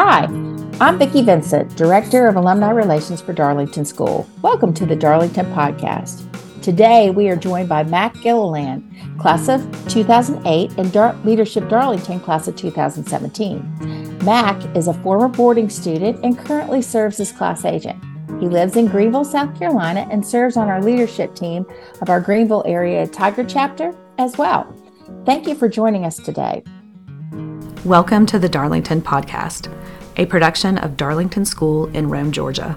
Hi, I'm Vicki Vincent, Director of Alumni Relations for Darlington School. Welcome to the Darlington Podcast. Today we are joined by Mac Gilliland, class of 2008, and Dar- Leadership Darlington, class of 2017. Mac is a former boarding student and currently serves as class agent. He lives in Greenville, South Carolina, and serves on our leadership team of our Greenville area Tiger chapter as well. Thank you for joining us today. Welcome to the Darlington Podcast, a production of Darlington School in Rome, Georgia.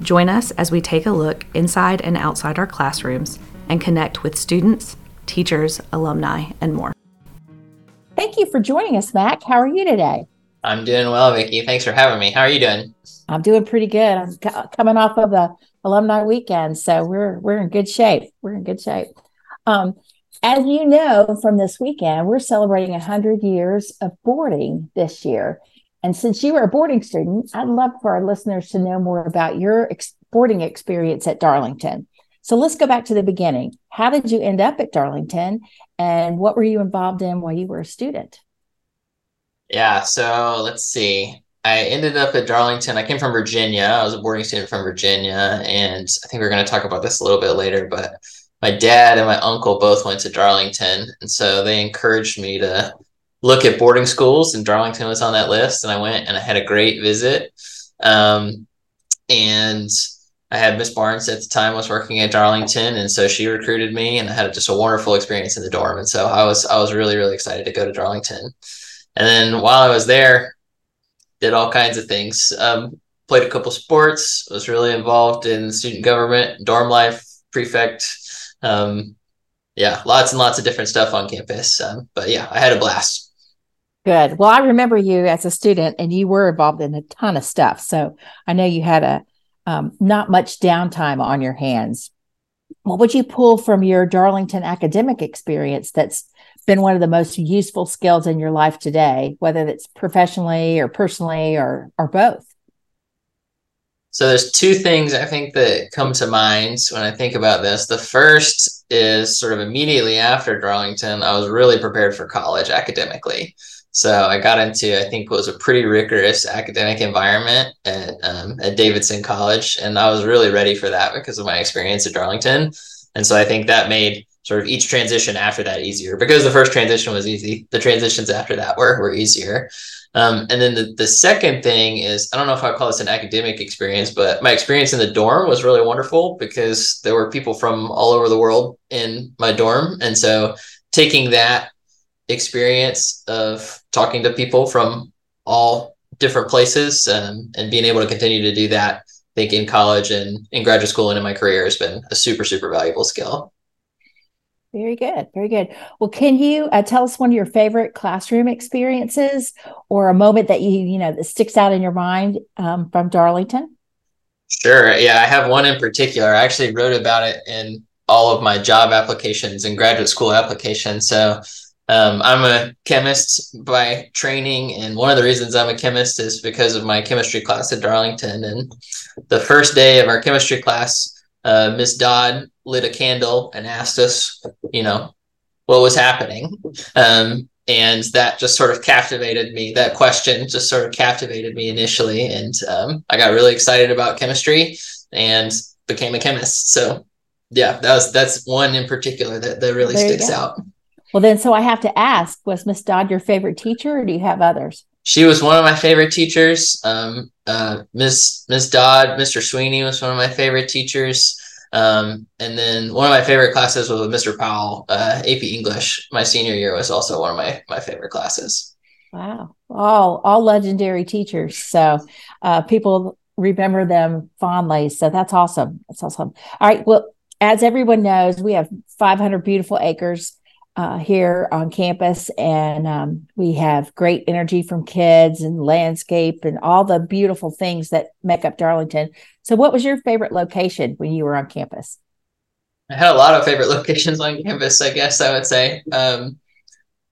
Join us as we take a look inside and outside our classrooms and connect with students, teachers, alumni, and more. Thank you for joining us, Mac. How are you today? I'm doing well, Vicki. Thanks for having me. How are you doing? I'm doing pretty good. I'm coming off of the alumni weekend, so we're we're in good shape. We're in good shape. Um, as you know from this weekend, we're celebrating 100 years of boarding this year. And since you were a boarding student, I'd love for our listeners to know more about your ex- boarding experience at Darlington. So let's go back to the beginning. How did you end up at Darlington and what were you involved in while you were a student? Yeah, so let's see. I ended up at Darlington. I came from Virginia. I was a boarding student from Virginia. And I think we're going to talk about this a little bit later, but my dad and my uncle both went to Darlington, and so they encouraged me to look at boarding schools, and Darlington was on that list. And I went and I had a great visit. Um, and I had Miss Barnes at the time was working at Darlington, and so she recruited me, and I had just a wonderful experience in the dorm. And so I was I was really really excited to go to Darlington. And then while I was there, did all kinds of things. Um, played a couple sports. Was really involved in student government, dorm life, prefect um, yeah, lots and lots of different stuff on campus. Um, but yeah, I had a blast. Good. Well, I remember you as a student, and you were involved in a ton of stuff. So I know you had a um, not much downtime on your hands. What would you pull from your Darlington academic experience that's been one of the most useful skills in your life today, whether it's professionally or personally or or both? So there's two things I think that come to mind when I think about this. The first is sort of immediately after Darlington, I was really prepared for college academically. So I got into, I think, was a pretty rigorous academic environment at um, at Davidson College, and I was really ready for that because of my experience at Darlington. And so I think that made sort of each transition after that easier because the first transition was easy. The transitions after that were were easier. Um, and then the, the second thing is, I don't know if I call this an academic experience, but my experience in the dorm was really wonderful because there were people from all over the world in my dorm. And so taking that experience of talking to people from all different places um, and being able to continue to do that, I think in college and in graduate school and in my career has been a super, super valuable skill. Very good. Very good. Well, can you uh, tell us one of your favorite classroom experiences or a moment that you, you know, that sticks out in your mind um, from Darlington? Sure. Yeah, I have one in particular. I actually wrote about it in all of my job applications and graduate school applications. So um, I'm a chemist by training, and one of the reasons I'm a chemist is because of my chemistry class at Darlington. And the first day of our chemistry class, uh, Miss Dodd lit a candle and asked us, you know, what was happening. Um, and that just sort of captivated me. That question just sort of captivated me initially. And um, I got really excited about chemistry and became a chemist. So yeah, that was that's one in particular that, that really there sticks out. Well, then, so I have to ask: Was Miss Dodd your favorite teacher, or do you have others? She was one of my favorite teachers. Um, uh, Miss Miss Dodd, Mr. Sweeney was one of my favorite teachers. Um, and then one of my favorite classes was with Mr. Powell, uh, AP English. My senior year was also one of my my favorite classes. Wow, all all legendary teachers. So uh, people remember them fondly. So that's awesome. That's awesome. All right. Well, as everyone knows, we have 500 beautiful acres uh, here on campus, and um, we have great energy from kids and landscape and all the beautiful things that make up Darlington. So, what was your favorite location when you were on campus? I had a lot of favorite locations on campus. I guess I would say um,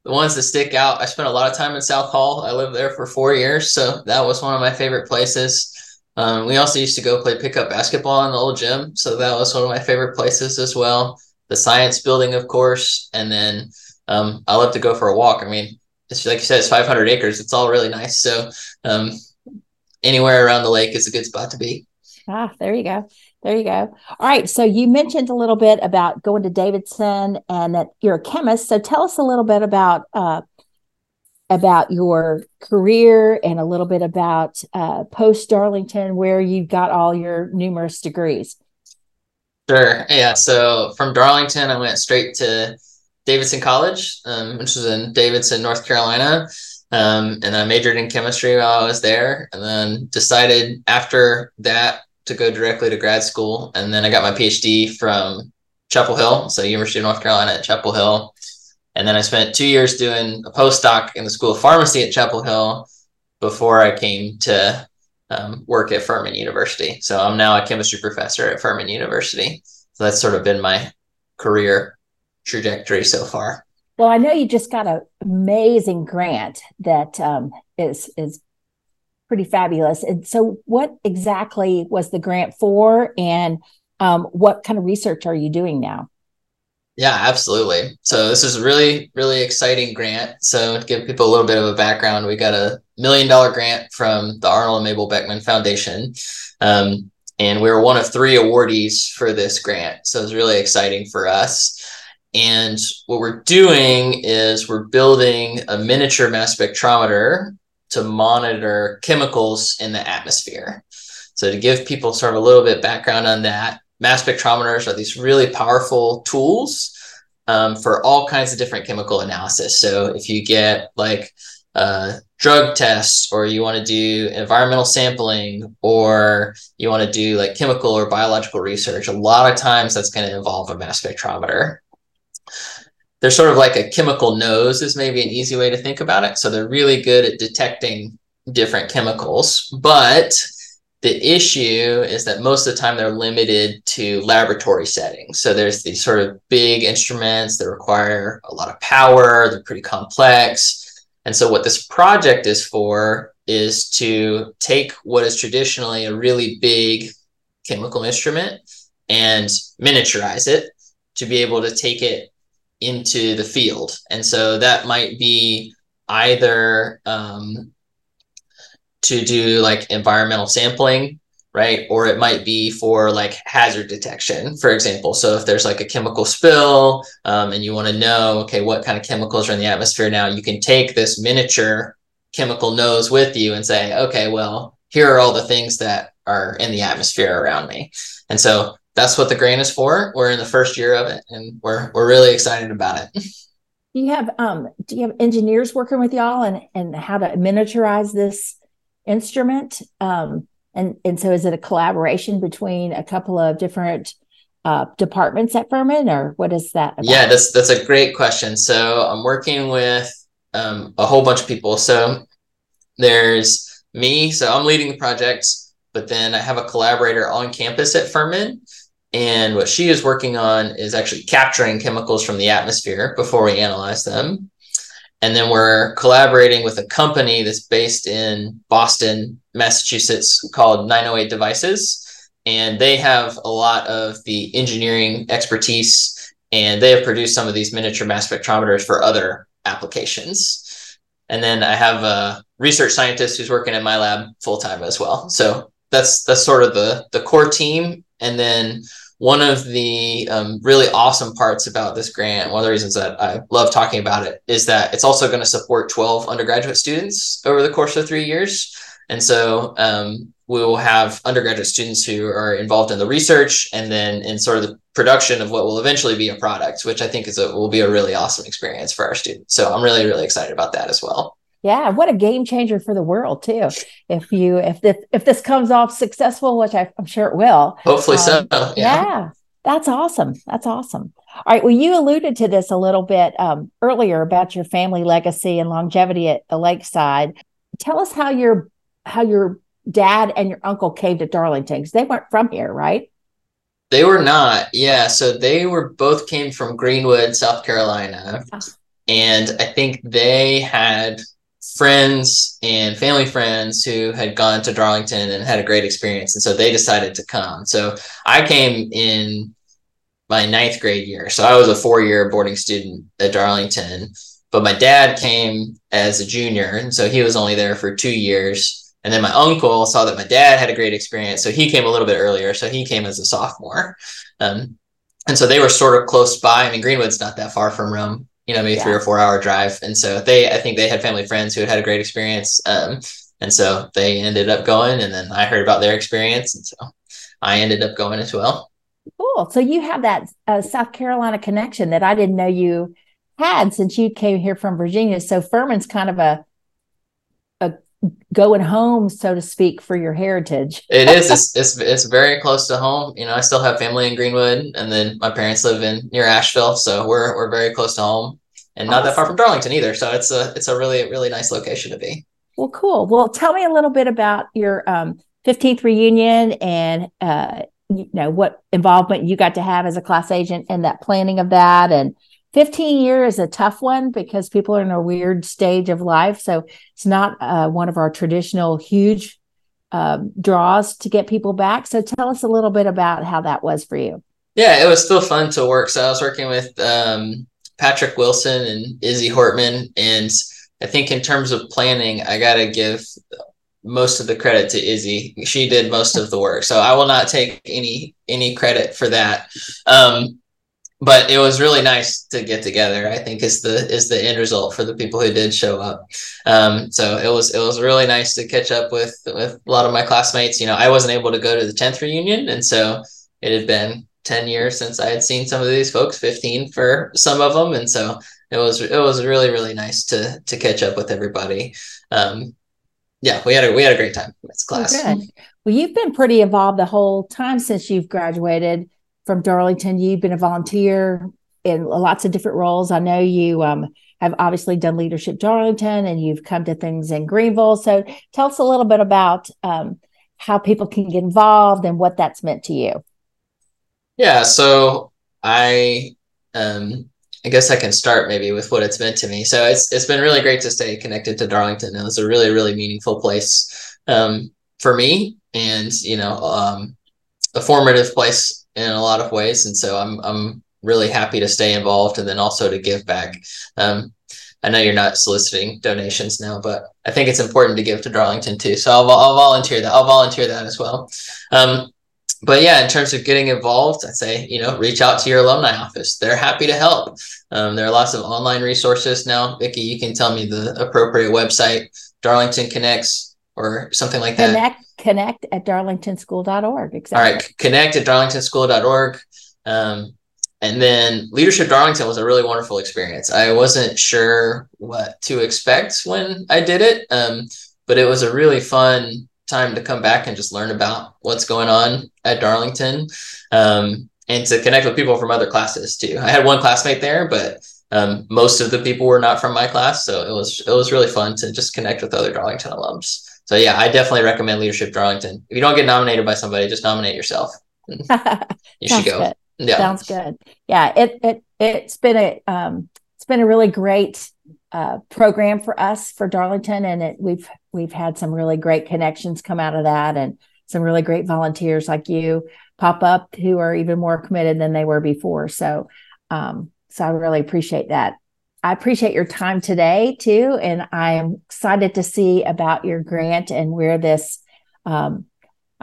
the ones that stick out. I spent a lot of time in South Hall. I lived there for four years, so that was one of my favorite places. Um, we also used to go play pickup basketball in the old gym, so that was one of my favorite places as well the science building, of course, and then um, I love to go for a walk. I mean, it's like you said, it's 500 acres. It's all really nice. So um, anywhere around the lake is a good spot to be. Ah, there you go. There you go. All right. So you mentioned a little bit about going to Davidson and that you're a chemist. So tell us a little bit about uh, about your career and a little bit about uh, post Darlington, where you got all your numerous degrees. Sure. Yeah. So from Darlington, I went straight to Davidson College, um, which is in Davidson, North Carolina. Um, and I majored in chemistry while I was there, and then decided after that to go directly to grad school. And then I got my PhD from Chapel Hill, so University of North Carolina at Chapel Hill. And then I spent two years doing a postdoc in the School of Pharmacy at Chapel Hill before I came to um, work at Furman University. So I'm now a chemistry professor at Furman University. So that's sort of been my career trajectory so far. Well, I know you just got an amazing grant that um, is is pretty fabulous. And so, what exactly was the grant for, and um, what kind of research are you doing now? Yeah, absolutely. So this is a really, really exciting grant. So to give people a little bit of a background, we got a million dollar grant from the Arnold and Mabel Beckman Foundation. Um, and we were one of three awardees for this grant. So it's really exciting for us. And what we're doing is we're building a miniature mass spectrometer to monitor chemicals in the atmosphere. So to give people sort of a little bit background on that, mass spectrometers are these really powerful tools um, for all kinds of different chemical analysis. So if you get like uh, drug tests or you want to do environmental sampling or you want to do like chemical or biological research, a lot of times that's going to involve a mass spectrometer. They're sort of like a chemical nose is maybe an easy way to think about it. So they're really good at detecting different chemicals, but the issue is that most of the time they're limited to laboratory settings. So there's these sort of big instruments that require a lot of power, they're pretty complex. And so, what this project is for is to take what is traditionally a really big chemical instrument and miniaturize it to be able to take it into the field. And so that might be either um, to do like environmental sampling right? Or it might be for like hazard detection for example. So if there's like a chemical spill um, and you want to know okay what kind of chemicals are in the atmosphere now you can take this miniature chemical nose with you and say okay well here are all the things that are in the atmosphere around me. And so that's what the grant is for. We're in the first year of it and we're we're really excited about it. Do you have um do you have engineers working with y'all and and how to miniaturize this instrument. Um, and, and so is it a collaboration between a couple of different uh, departments at Furman or what is that? About? Yeah, that's, that's a great question. So I'm working with um, a whole bunch of people. So there's me, so I'm leading the project, but then I have a collaborator on campus at Furman. And what she is working on is actually capturing chemicals from the atmosphere before we analyze them. And then we're collaborating with a company that's based in Boston, Massachusetts called 908 Devices. And they have a lot of the engineering expertise and they have produced some of these miniature mass spectrometers for other applications. And then I have a research scientist who's working in my lab full time as well. So that's that's sort of the the core team. And then one of the um, really awesome parts about this grant, one of the reasons that I love talking about it, is that it's also going to support 12 undergraduate students over the course of three years. And so um, we will have undergraduate students who are involved in the research and then in sort of the production of what will eventually be a product, which I think is a, will be a really awesome experience for our students. So I'm really, really excited about that as well. Yeah, what a game changer for the world too. If you if this if this comes off successful, which I, am sure it will. Hopefully um, so. Yeah. yeah. that's awesome. That's awesome. All right. Well, you alluded to this a little bit um, earlier about your family legacy and longevity at the lakeside. Tell us how your how your dad and your uncle came to Darlington because they weren't from here, right? They were not. Yeah. So they were both came from Greenwood, South Carolina. Ah. And I think they had friends and family friends who had gone to Darlington and had a great experience. And so they decided to come. So I came in my ninth grade year. So I was a four year boarding student at Darlington, but my dad came as a junior. And so he was only there for two years. and then my uncle saw that my dad had a great experience, so he came a little bit earlier. So he came as a sophomore, um, and so they were sort of close by. I mean, Greenwood's not that far from Rome, you know, maybe yeah. three or four hour drive, and so they, I think they had family friends who had had a great experience, um, and so they ended up going, and then I heard about their experience, and so I ended up going as well. Cool. So you have that uh, South Carolina connection that I didn't know you had since you came here from Virginia. So Furman's kind of a a going home, so to speak, for your heritage. it is. It's, it's it's very close to home. You know, I still have family in Greenwood, and then my parents live in near Asheville, so we're we're very close to home, and not awesome. that far from Darlington either. So it's a it's a really really nice location to be. Well, cool. Well, tell me a little bit about your um, 15th reunion and uh, you know what involvement you got to have as a class agent and that planning of that and 15 year is a tough one because people are in a weird stage of life. So it's not uh, one of our traditional huge uh, draws to get people back. So tell us a little bit about how that was for you. Yeah, it was still fun to work. So I was working with um, Patrick Wilson and Izzy Hortman. And I think in terms of planning, I got to give most of the credit to Izzy. She did most of the work. So I will not take any any credit for that. Um, but it was really nice to get together i think is the is the end result for the people who did show up um, so it was it was really nice to catch up with with a lot of my classmates you know i wasn't able to go to the 10th reunion and so it had been 10 years since i had seen some of these folks 15 for some of them and so it was it was really really nice to to catch up with everybody um, yeah we had a we had a great time it's class oh, well you've been pretty involved the whole time since you've graduated from Darlington. You've been a volunteer in lots of different roles. I know you um, have obviously done leadership Darlington and you've come to things in Greenville. So tell us a little bit about um, how people can get involved and what that's meant to you. Yeah, so I um, I guess I can start maybe with what it's meant to me. So it's it's been really great to stay connected to Darlington. It was a really really meaningful place um, for me, and you know, um, a formative place in a lot of ways, and so I'm I'm really happy to stay involved and then also to give back. Um, I know you're not soliciting donations now, but I think it's important to give to Darlington too. So I'll, I'll volunteer that. I'll volunteer that as well. Um, but yeah, in terms of getting involved, I'd say, you know, reach out to your alumni office. They're happy to help. Um, there are lots of online resources now. Vicki, you can tell me the appropriate website, Darlington Connects or something like that. Connect connect at darlingtonschool.org. Exactly. All right. Connect at darlingtonschool.org. Um, and then Leadership Darlington was a really wonderful experience. I wasn't sure what to expect when I did it, um, but it was a really fun time to come back and just learn about what's going on at Darlington um, and to connect with people from other classes too. I had one classmate there, but um, most of the people were not from my class, so it was it was really fun to just connect with other Darlington alums. So yeah, I definitely recommend Leadership Darlington. If you don't get nominated by somebody, just nominate yourself. you should go. Good. Yeah, sounds good. Yeah, it it it's been a um it's been a really great uh, program for us for Darlington, and it, we've we've had some really great connections come out of that, and some really great volunteers like you pop up who are even more committed than they were before. So, um, so I really appreciate that. I appreciate your time today too, and I am excited to see about your grant and where this. Um,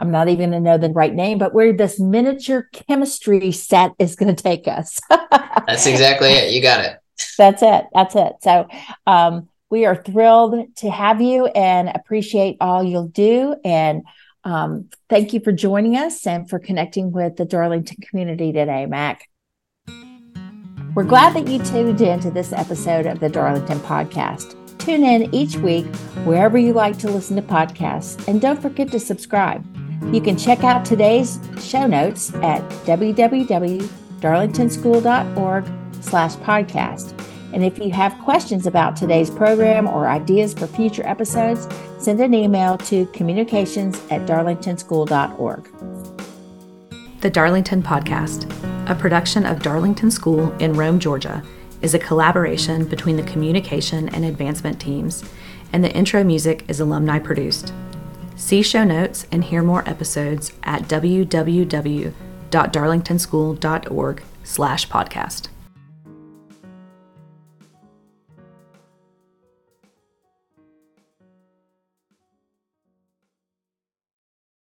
I'm not even going to know the right name, but where this miniature chemistry set is going to take us. That's exactly it. You got it. That's it. That's it. So um, we are thrilled to have you and appreciate all you'll do. And um, thank you for joining us and for connecting with the Darlington community today, Mac. We're glad that you tuned in to this episode of the Darlington Podcast. Tune in each week wherever you like to listen to podcasts, and don't forget to subscribe. You can check out today's show notes at www.darlingtonschool.org slash podcast. And if you have questions about today's program or ideas for future episodes, send an email to communications at darlingtonschool.org. The Darlington Podcast a production of Darlington School in Rome, Georgia, is a collaboration between the communication and advancement teams, and the intro music is alumni produced. See show notes and hear more episodes at www.darlingtonschool.org slash podcast.